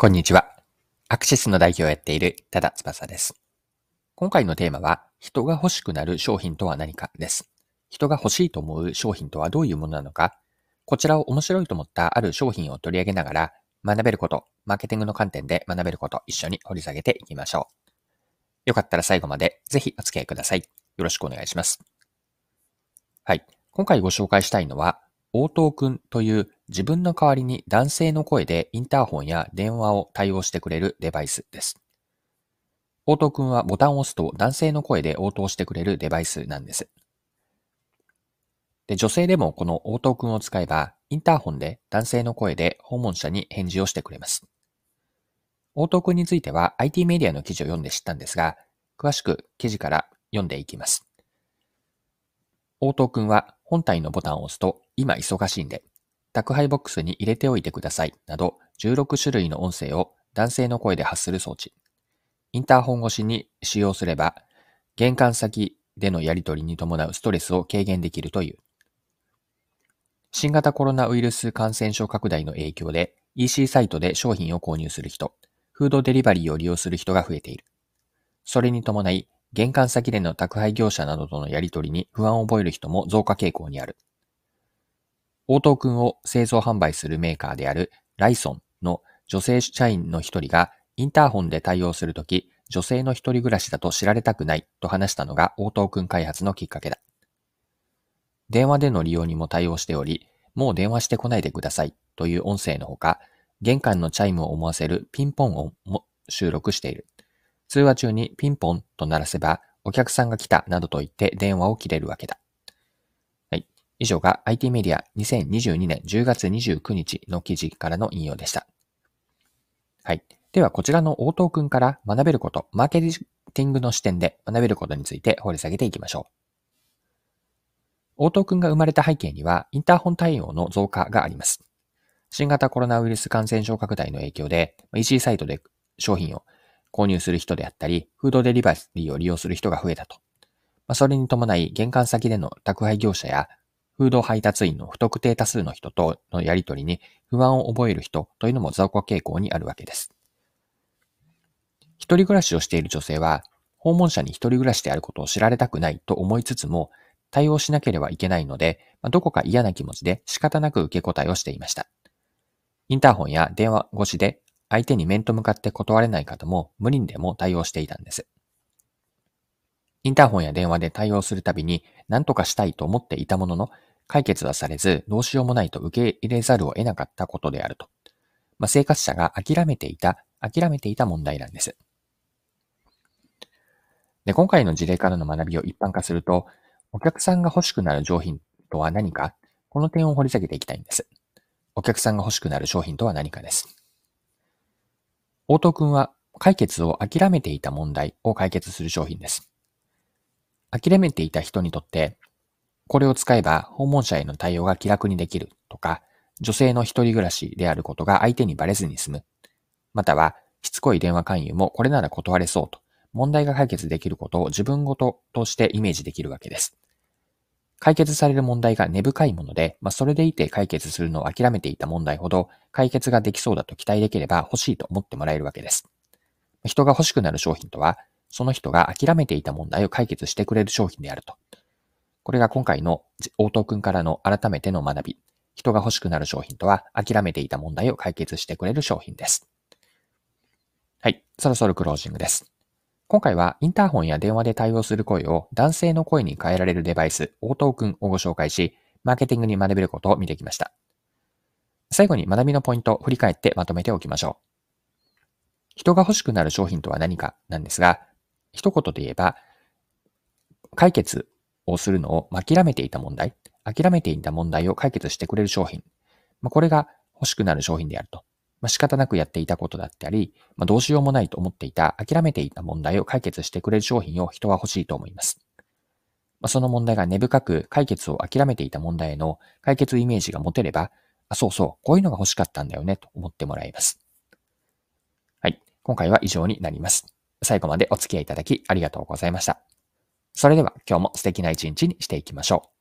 こんにちは。アクシスの代表をやっている多田翼です。今回のテーマは、人が欲しくなる商品とは何かです。人が欲しいと思う商品とはどういうものなのか、こちらを面白いと思ったある商品を取り上げながら、学べること、マーケティングの観点で学べること、一緒に掘り下げていきましょう。よかったら最後までぜひお付き合いください。よろしくお願いします。はい。今回ご紹介したいのは、応答くんという自分の代わりに男性の声でインターホンや電話を対応してくれるデバイスです。応答くんはボタンを押すと男性の声で応答してくれるデバイスなんです。で女性でもこの応答くんを使えば、インターホンで男性の声で訪問者に返事をしてくれます。応答くんについては IT メディアの記事を読んで知ったんですが、詳しく記事から読んでいきます。応答くんは本体のボタンを押すと、今忙しいんで、宅配ボックスに入れておいてくださいなど16種類の音声を男性の声で発する装置。インターホン越しに使用すれば、玄関先でのやり取りに伴うストレスを軽減できるという。新型コロナウイルス感染症拡大の影響で EC サイトで商品を購入する人、フードデリバリーを利用する人が増えている。それに伴い、玄関先での宅配業者などとのやり取りに不安を覚える人も増加傾向にある。応答くんを製造販売するメーカーであるライソンの女性社員の一人がインターホンで対応するとき、女性の一人暮らしだと知られたくないと話したのが応答くん開発のきっかけだ。電話での利用にも対応しており、もう電話してこないでくださいという音声のほか、玄関のチャイムを思わせるピンポン音も収録している。通話中にピンポンと鳴らせば、お客さんが来たなどと言って電話を切れるわけだ。はい以上が IT メディア2022年10月29日の記事からの引用でした。はい。では、こちらの応答くんから学べること、マーケティングの視点で学べることについて掘り下げていきましょう。応答くんが生まれた背景には、インターホン対応の増加があります。新型コロナウイルス感染症拡大の影響で、EC サイトで商品を購入する人であったり、フードデリバリーを利用する人が増えたとま。それに伴い、玄関先での宅配業者やフード配達員の不特定多数の人とのやりとりに不安を覚える人というのも増加傾向にあるわけです。一人暮らしをしている女性は、訪問者に一人暮らしであることを知られたくないと思いつつも、対応しなければいけないので、どこか嫌な気持ちで仕方なく受け答えをしていました。インターホンや電話越しで相手に面と向かって断れない方も無理にでも対応していたんです。インターホンや電話で対応するたびに何とかしたいと思っていたものの、解決はされず、どうしようもないと受け入れざるを得なかったことであると。まあ、生活者が諦めていた、諦めていた問題なんです。で、今回の事例からの学びを一般化すると、お客さんが欲しくなる商品とは何か、この点を掘り下げていきたいんです。お客さんが欲しくなる商品とは何かです。応答くんは解決を諦めていた問題を解決する商品です。諦めていた人にとって、これを使えば訪問者への対応が気楽にできるとか、女性の一人暮らしであることが相手にバレずに済む。または、しつこい電話勧誘もこれなら断れそうと、問題が解決できることを自分ごととしてイメージできるわけです。解決される問題が根深いもので、まあ、それでいて解決するのを諦めていた問題ほど、解決ができそうだと期待できれば欲しいと思ってもらえるわけです。人が欲しくなる商品とは、その人が諦めていた問題を解決してくれる商品であると。これが今回の応答くんからの改めての学び。人が欲しくなる商品とは、諦めていた問題を解決してくれる商品です。はい。そろそろクロージングです。今回はインターホンや電話で対応する声を男性の声に変えられるデバイス、応答くんをご紹介し、マーケティングに学べることを見てきました。最後に学びのポイントを振り返ってまとめておきましょう。人が欲しくなる商品とは何かなんですが、一言で言えば、解決をするのを諦めていた問題、諦めていた問題を解決してくれる商品。これが欲しくなる商品であると。まあ、仕方なくやっていたことだったり、まあ、どうしようもないと思っていた、諦めていた問題を解決してくれる商品を人は欲しいと思います。まあ、その問題が根深く解決を諦めていた問題への解決イメージが持てれば、あ、そうそう、こういうのが欲しかったんだよね、と思ってもらいます。はい。今回は以上になります。最後までお付き合いいただきありがとうございました。それでは今日も素敵な一日にしていきましょう。